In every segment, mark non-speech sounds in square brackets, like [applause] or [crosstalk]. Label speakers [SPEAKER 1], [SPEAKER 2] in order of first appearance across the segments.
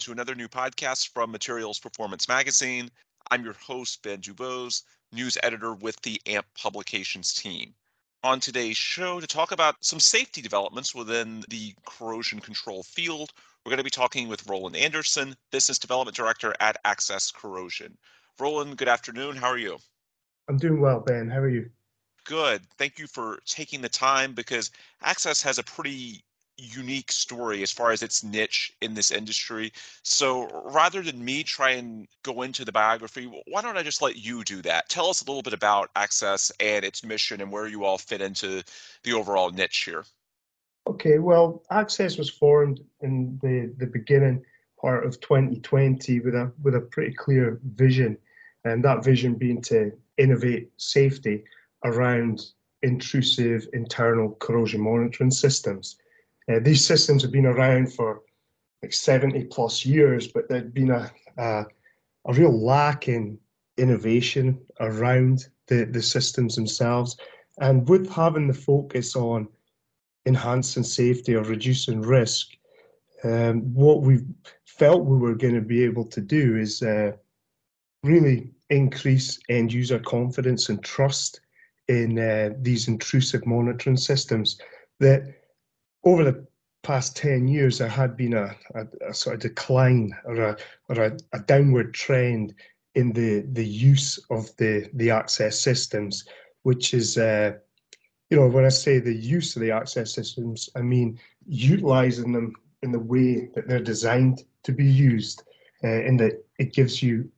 [SPEAKER 1] to another new podcast from Materials Performance Magazine. I'm your host, Ben Dubose, news editor with the AMPP Publications team. On today's show, to talk about some safety developments within the corrosion control field, we're going to be talking with Roland Anderson, Business Development Director at Axess Corrosion. Roland, good afternoon. How are you?
[SPEAKER 2] I'm doing well, Ben. How are you?
[SPEAKER 1] Good. Thank you for taking the time because Axess has a pretty unique story as far as its niche in this industry. So rather than me try and go into the biography, why don't I just let you do that? Tell us a little bit about Axess and its mission and where you all fit into the overall niche here.
[SPEAKER 2] Okay, well, Axess was formed in the, the beginning part of 2020 with a with a pretty clear vision, and that vision being to innovate safety around intrusive internal corrosion monitoring systems. Uh, these systems have been around for like 70 plus years, but there'd been a, a, a real lack in innovation around the, the systems themselves. And with having the focus on enhancing safety or reducing risk, um, what we felt we were going to be able to do is uh, really increase end user confidence and trust in uh, these intrusive monitoring systems that over the past 10 years, there had been a, a, a sort of decline or, a, or a, a, downward trend in the, the use of the, the access systems, which is, uh, you know, when I say the use of the access systems, I mean utilizing them in the way that they're designed to be used, uh, in that it gives you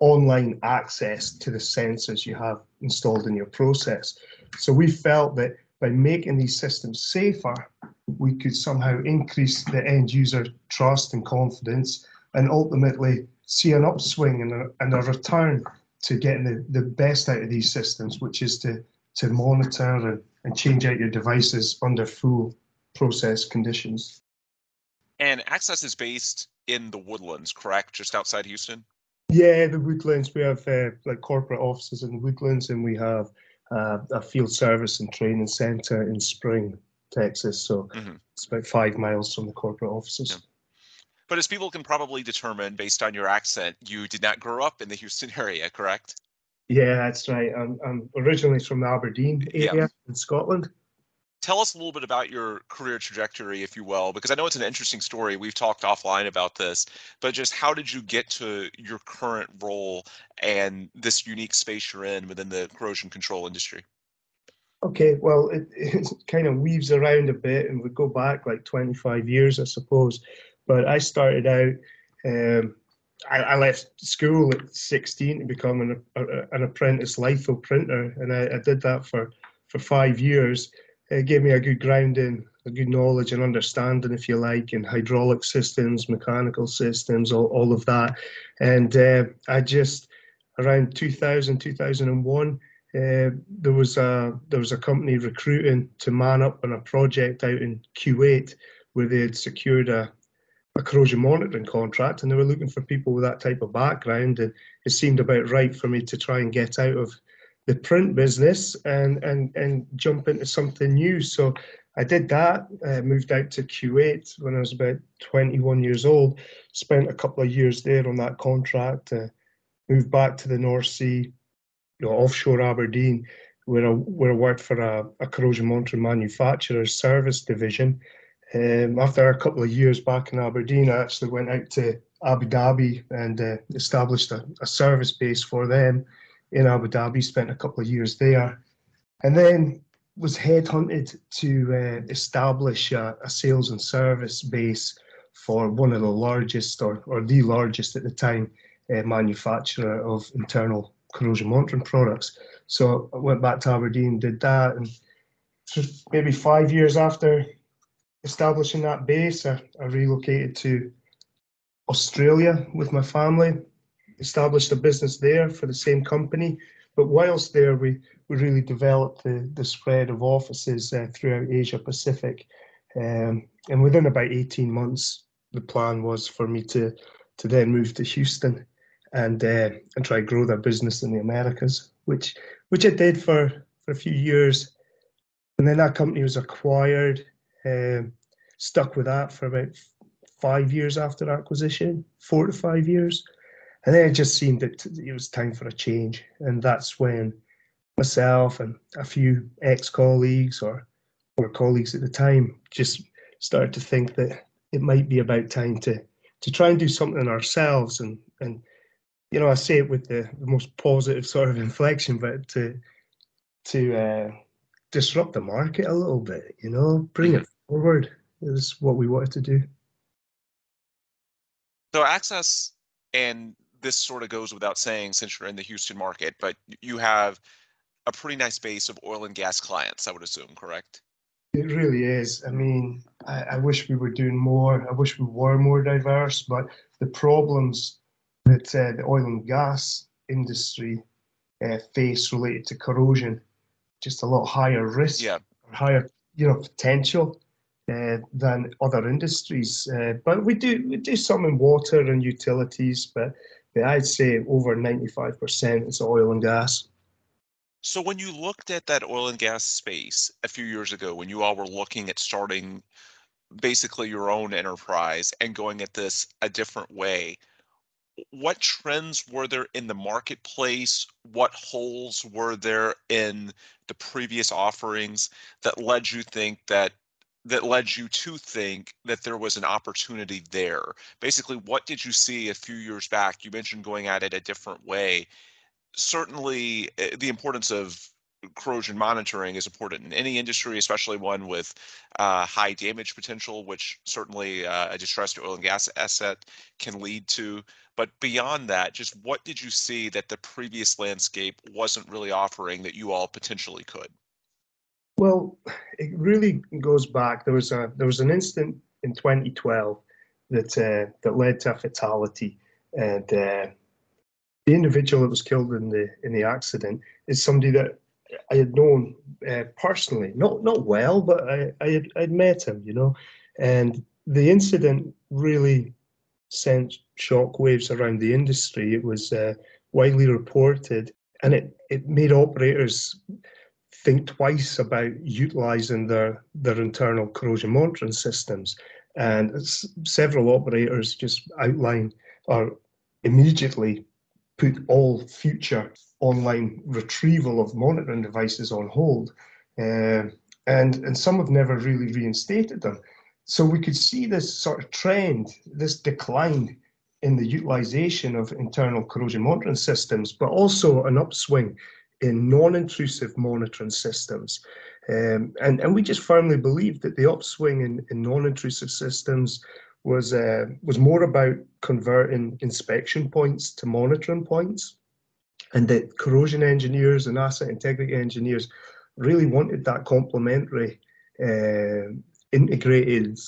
[SPEAKER 2] online access to the sensors you have installed in your process. So we felt that by making these systems safer, we could somehow increase the end user trust and confidence and ultimately see an upswing and a, and a return to getting the, the best out of these systems, which is to, to monitor and, and change out your devices under full process conditions.
[SPEAKER 1] And Axess is based in the Woodlands, correct? Just outside Houston?
[SPEAKER 2] Yeah, the Woodlands. We have uh, like corporate offices in the Woodlands, and we have uh, a field service and training center in Spring, Texas. So mm-hmm. it's about five miles from the corporate offices. Yeah.
[SPEAKER 1] But as people can probably determine based on your accent, you did not grow up in the Houston [laughs] area, correct?
[SPEAKER 2] Yeah, that's right. I'm, I'm originally from Aberdeen area yeah. in Scotland
[SPEAKER 1] tell us a little bit about your career trajectory, if you will, because I know it's an interesting story. We've talked offline about this, but just how did you get to your current role and this unique space you're in within the corrosion control industry?
[SPEAKER 2] Okay, well, it, [laughs] it kind of weaves around a bit, and we go back like 25 years, I suppose. But I started out. Um, I, I, left school at 16 to become an, an apprentice litho printer, and I, I did that for for five years it gave me a good grounding, a good knowledge and understanding, if you like, in hydraulic systems, mechanical systems, all, all of that. And uh, I just, around 2000, 2001, uh, there was a there was a company recruiting to man up on a project out in Kuwait where they had secured a, a corrosion monitoring contract and they were looking for people with that type of background and it seemed about right for me to try and get out of the print business and and and jump into something new. So I did that. Uh, moved out to Kuwait when I was about 21 years old. Spent a couple of years there on that contract. Uh, moved back to the North Sea, you know, offshore Aberdeen, where I, where I worked for a, a corrosion monitoring manufacturer service division. Um, after a couple of years back in Aberdeen, I actually went out to Abu Dhabi and uh, established a, a service base for them in Abu Dhabi, spent a couple of years there, and then was headhunted to uh, establish a, a, sales and service base for one of the largest, or, or the largest at the time, uh, manufacturer of internal corrosion monitoring products. So I went back to Aberdeen, did that, and maybe five years after establishing that base, I, I relocated to Australia with my family established a business there for the same company. But whilst there, we, we really developed the, the spread of offices uh, throughout Asia Pacific. Um, and within about 18 months, the plan was for me to, to then move to Houston and uh, and try to grow their business in the Americas, which which I did for, for a few years. And then that company was acquired, um, stuck with that for about five years after acquisition, four to five years. And then it just seemed that it was time for a change. And that's when myself and a few ex colleagues or, or colleagues at the time just started to think that it might be about time to, to try and do something ourselves. And, and you know, I say it with the, the most positive sort of [laughs] inflection, but to, to uh, disrupt the market a little bit, you know, bring it forward is what we wanted to do.
[SPEAKER 1] So Axess and this sort of goes without saying since you're in the Houston market, but you have a pretty nice base of oil and gas clients, I would assume, correct?
[SPEAKER 2] It really is. I mean, I, I wish we were doing more. I wish we were more diverse, but the problems that uh, the oil and gas industry uh, face related to corrosion, just a lot higher risk,
[SPEAKER 1] yeah.
[SPEAKER 2] higher you know potential uh, than other industries. Uh, but we do we do some in water and utilities, but I'd say over 95% is oil and gas.
[SPEAKER 1] So when you looked at that oil and gas space a few years ago, when you all were looking at starting basically your own enterprise and going at this a different way, what trends were there in the marketplace? What holes were there in the previous offerings that led you think that that led you to think that there was an opportunity there? Basically, what did you see a few years back? You mentioned going at it a different way. Certainly, eh, the importance of corrosion monitoring is important in any industry, especially one with uh, high damage potential, which certainly uh, a distressed oil and gas asset can lead to. But beyond that, just what did you see that the previous landscape wasn't really offering that you all potentially could?
[SPEAKER 2] Well, it really goes back. There was a there was an incident in 2012 that uh, that led to a fatality, and uh, the individual that was killed in the in the accident is somebody that I had known uh, personally, not not well, but I I had I'd met him, you know, and the incident really sent shockwaves around the industry. It was uh, widely reported, and it it made operators think twice about utilizing their, their internal corrosion monitoring systems. And several operators just outline or immediately put all future online retrieval of monitoring devices on hold. Uh, and, and some have never really reinstated them. So we could see this sort of trend, this decline in the utilization of internal corrosion monitoring systems, but also an upswing in non-intrusive monitoring systems. Um, and, and we just firmly believe that the upswing in, in non-intrusive systems was, uh, was more about converting inspection points to monitoring points. And that corrosion engineers and asset integrity engineers really wanted that complementary uh, integrated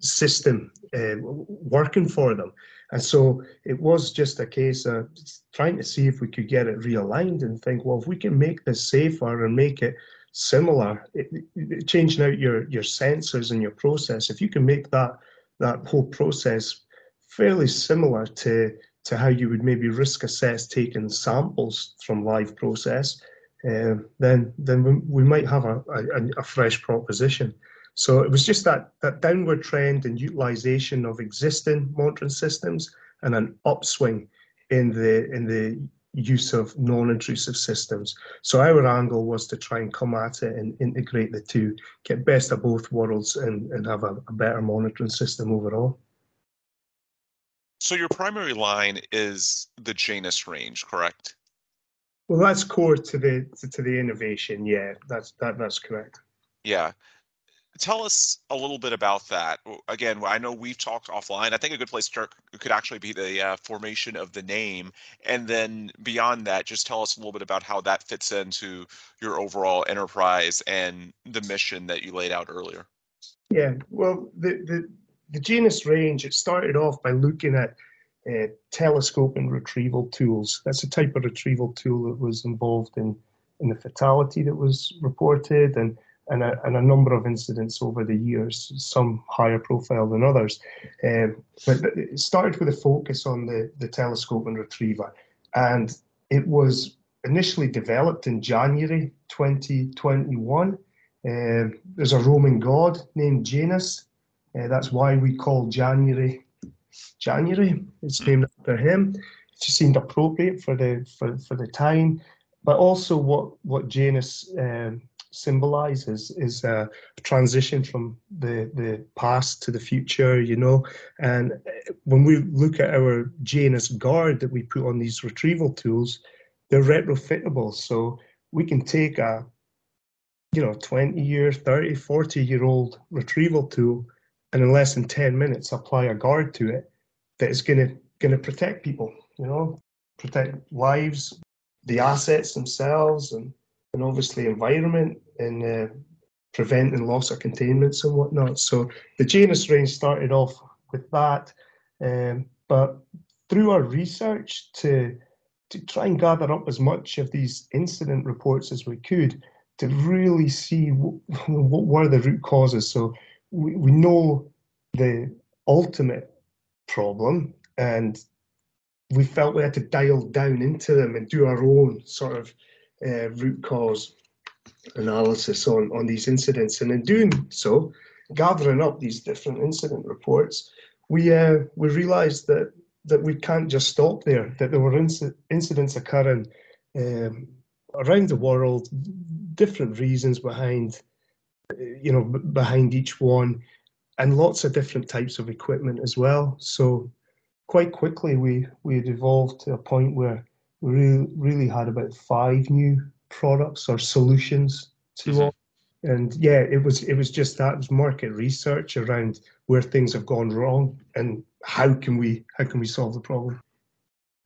[SPEAKER 2] system uh, working for them. And so it was just a case of trying to see if we could get it realigned and think, well, if we can make this safer and make it similar, it, it, changing out your, your sensors and your process, if you can make that that whole process fairly similar to to how you would maybe risk assess taking samples from live process, uh, then then we, might have a, a, a fresh proposition. So it was just that, that downward trend in utilization of existing monitoring systems and an upswing in the in the use of non-intrusive systems. So our angle was to try and come at it and integrate the two, get best of both worlds and, and have a, a better monitoring system overall.
[SPEAKER 1] So your primary line is the Janus range, correct?
[SPEAKER 2] Well, that's core to the to, to the innovation. Yeah, that's that that's correct.
[SPEAKER 1] Yeah tell us a little bit about that. Again, I know we've talked offline. I think a good place to start could actually be the uh, formation of the name. And then beyond that, just tell us a little bit about how that fits into your overall enterprise and the mission that you laid out earlier.
[SPEAKER 2] Yeah, well, the, the, the Janus range, it started off by looking at uh, telescope and retrieval tools. That's a type of retrieval tool that was involved in, in the fatality that was reported and and a, and a number of incidents over the years, some higher profile than others. Um, but it started with a focus on the, the telescope and retriever. And it was initially developed in January 2021. Uh, there's a Roman god named Janus. Uh, that's why we call January January. It's named after him. It just seemed appropriate for the for, for the time, but also what what Janus um, symbolizes is a transition from the the past to the future. You know, and uh, when we look at our Janus guard that we put on these retrieval tools, they're retrofittable, so we can take a you know 20 year 30 40 year old retrieval tool and in less than 10 minutes apply a guard to it that is going to going to protect people you know protect lives the assets themselves and and obviously environment and uh, preventing loss of containments and whatnot so the janus range started off with that um, but through our research to to try and gather up as much of these incident reports as we could to really see what, [laughs] what were the root causes. So we, we know the ultimate problem and we felt we had to dial down into them and do our own sort of uh, root cause analysis on, on these incidents. And in doing so, gathering up these different incident reports, we uh, we realised that that we can't just stop there. That there were inc- incidents occurring um, around the world, different reasons behind, you know, behind each one, and lots of different types of equipment as well. So quite quickly we we had evolved to a point where we really, really had about five new products or solutions to mm-hmm. all. And yeah, it was it was just that it was market research around where things have gone wrong and how can we how can we solve the problem.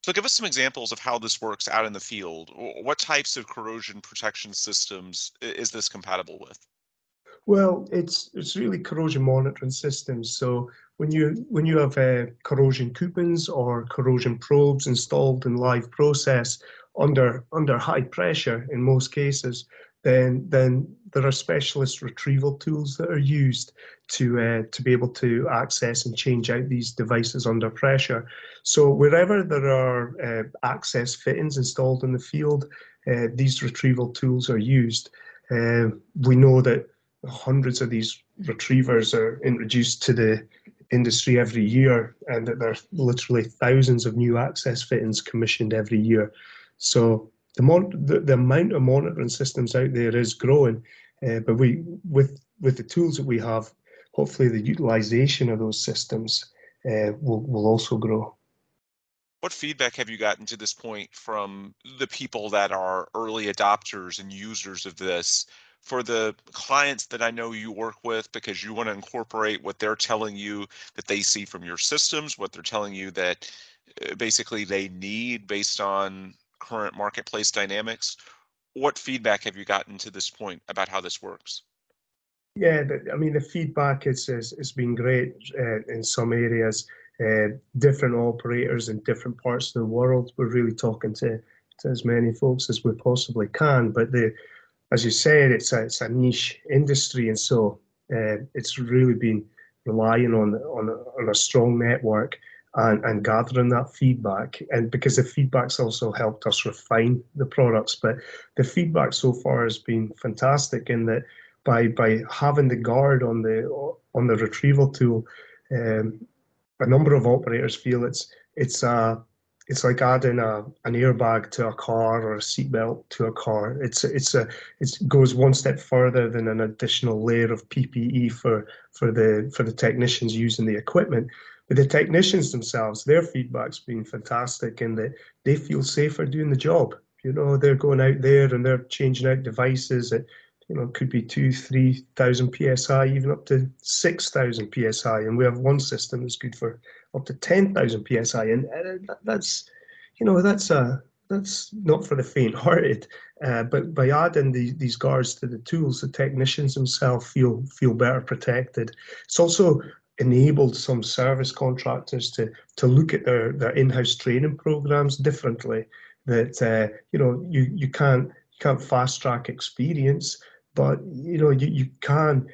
[SPEAKER 1] So give us some examples of how this works out in the field. What types of corrosion protection systems is this compatible with?
[SPEAKER 2] Well, it's it's really corrosion monitoring systems. So when you when you have uh, corrosion coupons or corrosion probes installed in live process under under high pressure in most cases, then then there are specialist retrieval tools that are used to uh, to be able to access and change out these devices under pressure. So wherever there are uh, access fittings installed in the field, uh, these retrieval tools are used. Uh, we know that hundreds of these retrievers are introduced to the industry every year, and that there are literally thousands of new access fittings commissioned every year. So the, mon- the, the amount of monitoring systems out there is growing, uh, but we with with the tools that we have, hopefully the utilization of those systems uh, will will also grow.
[SPEAKER 1] What feedback have you gotten to this point from the people that are early adopters and users of this? For the clients that I know you work with, because you want to incorporate what they're telling you that they see from your systems, what they're telling you that uh, basically they need based on current marketplace dynamics. What feedback have you gotten to this point about how this works?
[SPEAKER 2] Yeah, I mean, the feedback is, is, has been great uh, in some areas. Uh, different operators in different parts of the world. We're really talking to, to as many folks as we possibly can. But the, as you said, it's a, it's a niche industry, and so uh, it's really been relying on on on a strong network and, and gathering that feedback. And because the feedback's also helped us refine the products. But the feedback so far has been fantastic in that by by having the guard on the on the retrieval tool, um, a number of operators feel it's it's a it's like adding a, an airbag to a car or a seatbelt to a car. It's it's a it goes one step further than an additional layer of PPE for for the for the technicians using the equipment. But the technicians themselves, their feedback's been fantastic in that they feel safer doing the job. You know, they're going out there and they're changing out devices at, you know, could be two, three thousand psi, even up to six thousand psi. And we have one system that's good for up to ten thousand psi, and uh, that's, you know, that's a that's not for the faint-hearted. Uh, but by adding the, these guards to the tools, the technicians themselves feel feel better protected. It's also enabled some service contractors to to look at their their in-house training programs differently. That uh, you know you you can't you can't fast track experience, but you know you, you can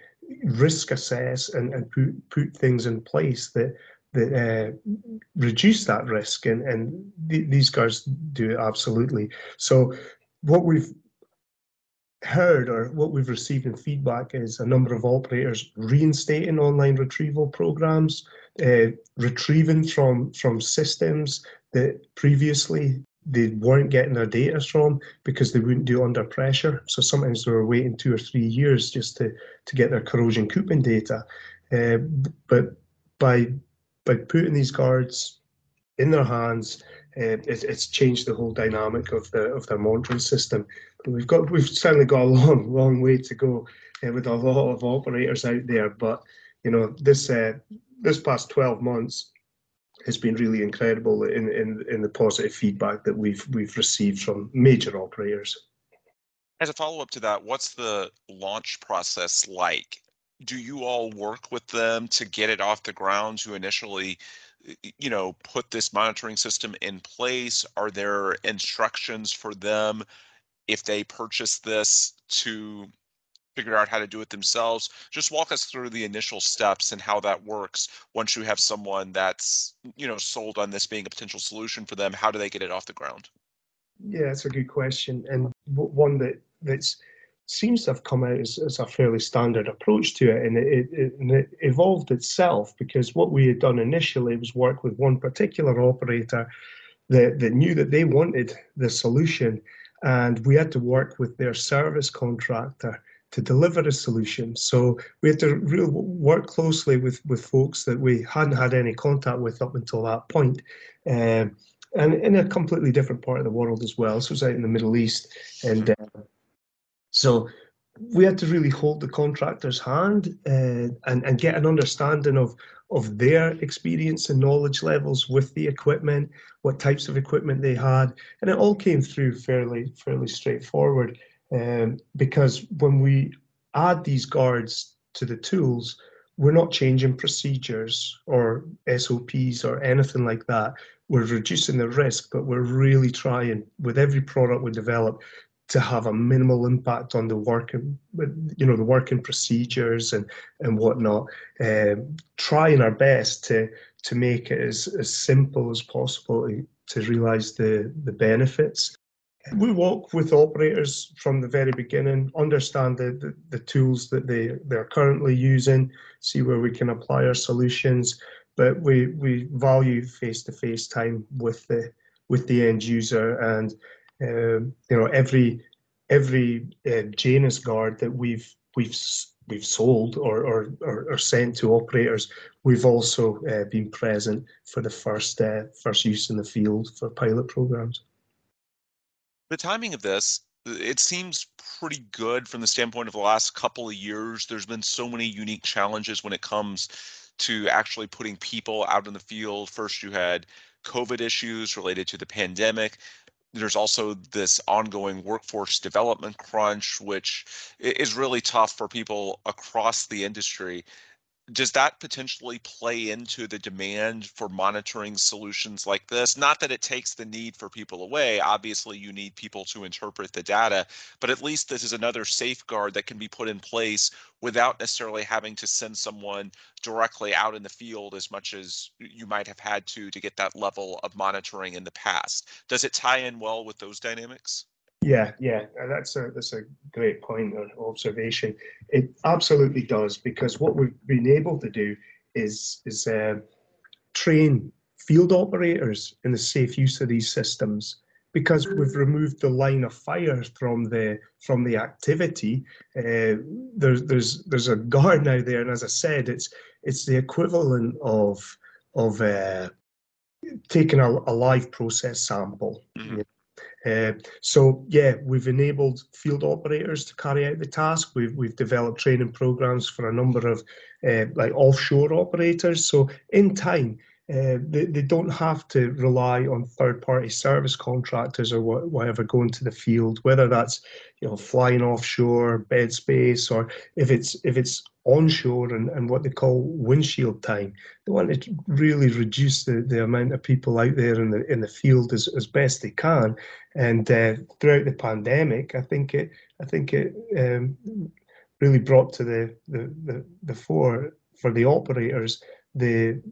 [SPEAKER 2] risk assess and, and put put things in place that that uh, reduce that risk and and th- these guys do it absolutely so what we've heard or what we've received in feedback is a number of operators reinstating online retrieval programs uh, retrieving from from systems that previously they weren't getting their data from because they wouldn't do under pressure. So sometimes they were waiting two or three years just to, to get their corrosion coupon data. Uh, but by by putting these guards in their hands, uh, it, it's changed the whole dynamic of the of their monitoring system. But we've got we've certainly got a [laughs] long long way to go uh, with a lot of operators out there. But you know this uh, this past 12 months has been really incredible in, in, in the positive feedback that we've we've received from major operators.
[SPEAKER 1] As a follow up to that, what's the launch process like? Do you all work with them to get it off the ground to initially, you know, put this monitoring system in place? Are there instructions for them if they purchase this to figure out how to do it themselves. Just walk us through the initial steps and how that works once you have someone that's, you know, sold on this being a potential solution for them. How do they get it off the ground?
[SPEAKER 2] Yeah, that's a good question, and one that that's seems to have come out as, as a fairly standard approach to it, and it, it, it evolved itself because what we had done initially was work with one particular operator that, that knew that they wanted the solution, and we had to work with their service contractor to deliver a solution. So we had to really work closely with, with folks that we hadn't had any contact with up until that point. Um, and in a completely different part of the world as well. So it was out in the Middle East. And uh, so we had to really hold the contractor's hand uh, and, and get an understanding of, of their experience and knowledge levels with the equipment, what types of equipment they had. And it all came through fairly, fairly straightforward. Um, because when we add these guards to the tools, we're not changing procedures or SOPs or anything like that. We're reducing the risk, but we're really trying with every product we develop to have a minimal impact on the working, you know, the working procedures and and whatnot. Um, trying our best to to make it as, as simple as possible to, to realize the the benefits we work with operators from the very beginning, understand the, the, the, tools that they, they're currently using, see where we can apply our solutions. But we, we value face-to-face time with the with the end user, and um, you know every every uh, Janus guard that we've we've we've sold or, or, or, or sent to operators, we've also uh, been present for the first uh, first use in the field for pilot programs
[SPEAKER 1] the timing of this it seems pretty good from the standpoint of the last couple of years. There's been so many unique challenges when it comes to actually putting people out in the field. First, you had COVID issues related to the pandemic. There's also this ongoing workforce development crunch, which is really tough for people across the industry does that potentially play into the demand for monitoring solutions like this? Not that it takes the need for people away. Obviously, you need people to interpret the data, but at least this is another safeguard that can be put in place without necessarily having to send someone directly out in the field as much as you might have had to to get that level of monitoring in the past. Does it tie in well with those dynamics?
[SPEAKER 2] Yeah, yeah, that's a that's a great point or observation. It absolutely does because what we've been able to do is is uh, train field operators in the safe use of these systems because we've removed the line of fire from the from the activity. Uh, there's there's there's a guard now there, and as I said, it's it's the equivalent of of uh, taking a, a live process sample. Mm-hmm. Uh, so yeah, we've enabled field operators to carry out the task. We've we've developed training programs for a number of uh, like offshore operators. So in time, uh, they, they don't have to rely on third-party service contractors or wh- whatever going to the field, whether that's you know flying offshore, bed space, or if it's if it's onshore and, and what they call windshield time. They want to really reduce the, the amount of people out there in the in the field as, as best they can. And uh, throughout the pandemic, I think it I think it um, really brought to the, the, the, the fore for the operators the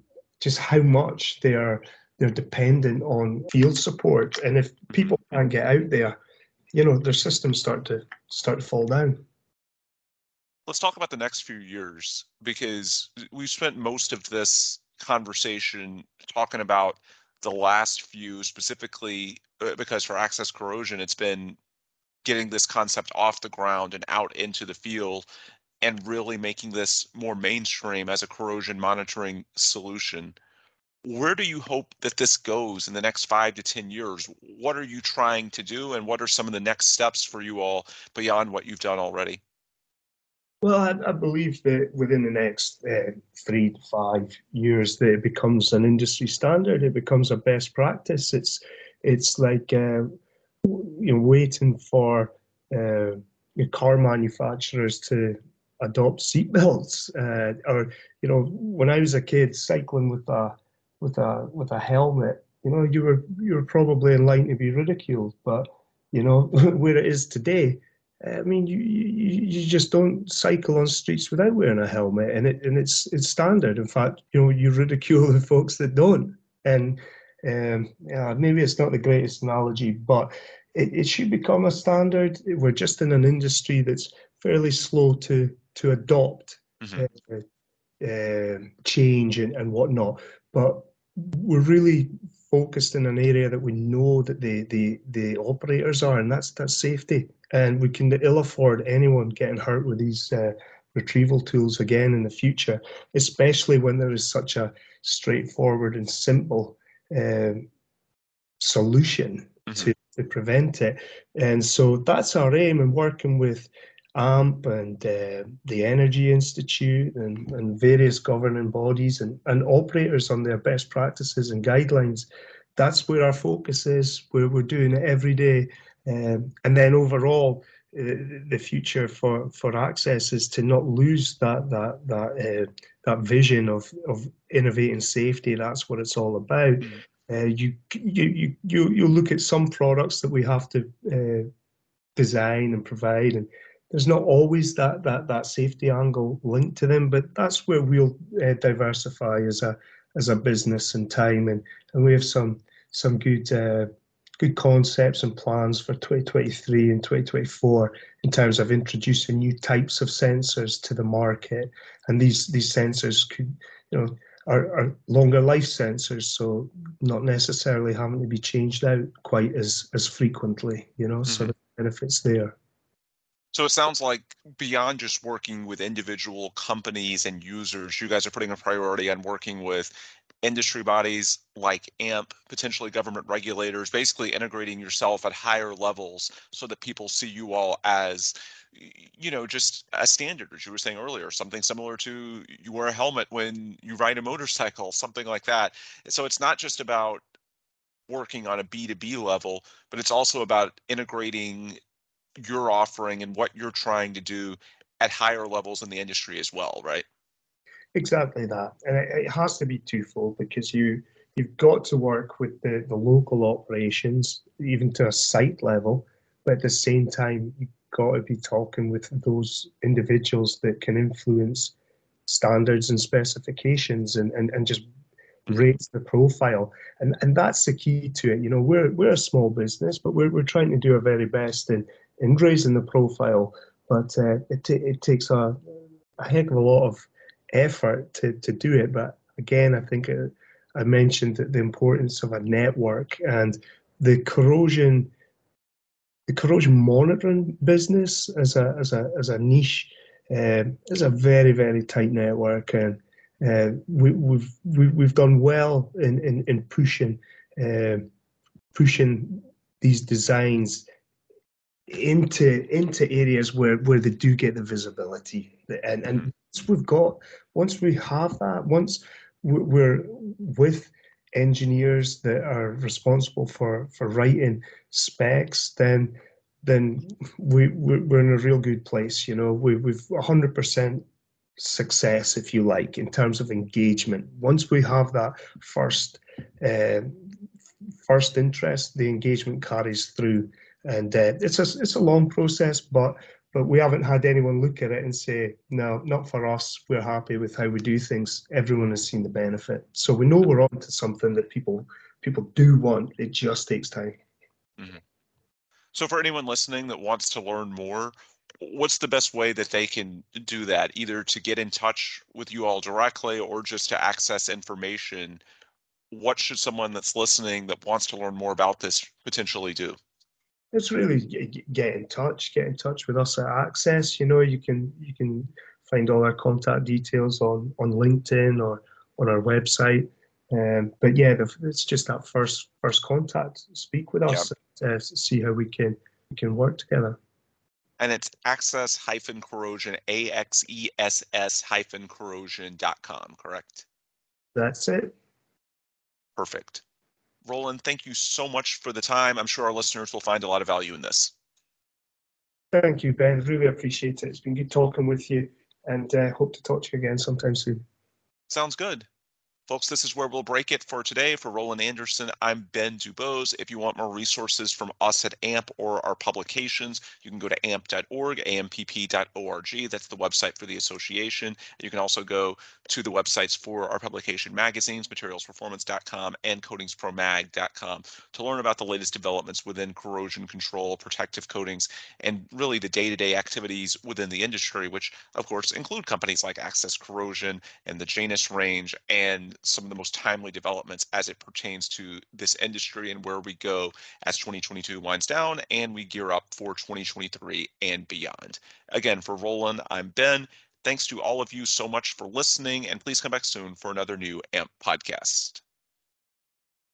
[SPEAKER 2] just how much they're they're dependent on field support, and if people can't get out there, you know, their systems start to start to fall down.
[SPEAKER 1] Let's talk about the next few years because we've spent most of this conversation talking about the last few specifically uh, because for Axess Corrosion, it's been getting this concept off the ground and out into the field and really making this more mainstream as a corrosion monitoring solution. Where do you hope that this goes in the next five to 10 years? What are you trying to do, and what are some of the next steps for you all beyond what you've done already?
[SPEAKER 2] Well, I, I believe that within the next uh, three to five years, that it becomes an industry standard. It becomes a best practice. It's it's like uh, you know waiting for uh, car manufacturers to adopt seatbelts, [laughs] uh, or you know when I was a kid cycling with a with a with a helmet, you know you were you were probably in line to be ridiculed, but you know [laughs] where it is today I mean, you, you, you just don't cycle on streets without wearing a helmet, and it and it's it's standard. In fact, you know, you ridicule [laughs] the folks that don't. And um, yeah, maybe it's not the greatest analogy, but it, it should become a standard. We're just in an industry that's fairly slow to to adopt mm-hmm. uh, uh, change and, and whatnot. But we're really focused in an area that we know that the the the operators are, and that's that's safety and we can ill afford anyone getting hurt with these uh, retrieval tools again in the future, especially when there is such a straightforward and simple um, solution mm-hmm. to, to prevent it. And so that's our aim in working with AMPP and uh, the Energy Institute and, and various governing bodies and, and operators on their best practices and guidelines. That's where our focus is, where we're doing it every day um, and then overall, uh, the future for, for Axess is to not lose that that that uh, that vision of of innovating safety. That's what it's all about. Mm-hmm. Uh, you, you you you look at some products that we have to uh, design and provide, and there's not always that that that safety angle linked to them. But that's where we'll uh, diversify as a as a business and time, and and we have some some good uh, good concepts and plans for 2023 and 2024 in terms of introducing new types of sensors to the market. And these these sensors could, you know, are, are longer life sensors, so not necessarily having to be changed out quite as as frequently. You know, mm-hmm. so the benefits there.
[SPEAKER 1] So it sounds like beyond just working with individual companies and users, you guys are putting a priority on working with industry bodies like AMPP, potentially government regulators, basically integrating yourself at higher levels so that people see you all as you know just a standard as you were saying earlier something similar to you wear a helmet when you ride a motorcycle [laughs] something like that. So it's not just about working on a b2b level but it's also about integrating your offering and what you're trying to do at higher levels in the industry as well right
[SPEAKER 2] Exactly that, and it, it has to be twofold because you you've got to work with the, the local operations, even to a site level, but at the same time you've got to be talking with those individuals that can influence standards and specifications and, and, and just raise the profile. And and that's the key to it. You know, we're we're a small business, but we're we're trying to do our very best in, in raising the profile. But uh, it it takes a, a heck of a lot of effort to, to do it. But again, I think uh, I mentioned the importance of a network and the corrosion, the corrosion monitoring business as a as a as a niche uh, is a very very tight network, and uh, we, we've we, have we have done well in in, in pushing uh, pushing these designs into into areas where where they do get the visibility and and mm-hmm. We've got once we have that once we're with engineers that are responsible for for writing specs then then we we're in a real good place you know. We we've 100% success if you like in terms of engagement. Once we have that first uh, first interest the engagement carries through and uh, it's a it's a long process, but but we haven't had anyone look at it and say no, not for us. We're happy with how we do things. Everyone has seen the benefit, so we know we're on to something that people people do want. It just takes time.
[SPEAKER 1] Mm-hmm. So for anyone listening that wants to learn more, what's the best way that they can do that either to get in touch with you all directly or just to access information what should someone that's listening that wants to learn more about this potentially do
[SPEAKER 2] it's really get in touch get in touch with us at Axess. You know you can you can find all our contact details on on linkedin or on our website. Um, but yeah it's just that first first contact. Speak with us uh, see how we can we can work together.
[SPEAKER 1] And it's axess hyphen corrosion a x e s s hyphen corrosion.com correct?
[SPEAKER 2] That's it.
[SPEAKER 1] Perfect Roland, thank you so much for the time. I'm sure our listeners will find a lot of value in this.
[SPEAKER 2] Thank you, Ben. Really appreciate it. It's been good talking with you and uh, hope to talk to you again sometime soon.
[SPEAKER 1] Sounds good. Folks, this is where we'll break it for today. For Roland Anderson, I'm Ben Dubose. If you want more resources from us at AMPP or our publications, you can go to amp.org, ampp.org. That's the website for the association. You can also go to the websites for our publication magazines, materialsperformance.com and coatingspromag.com to learn about the latest developments within corrosion control, protective coatings, and really the day-to-day activities within the industry, which of course include companies like Axess Corrosion and the Janus range and some of the most timely developments as it pertains to this industry and where we go as 2022 winds down and we gear up for 2023 and beyond. Again, for Roland, I'm Ben. Thanks to all of you so much for listening, and please come back soon for another new AMPP podcast.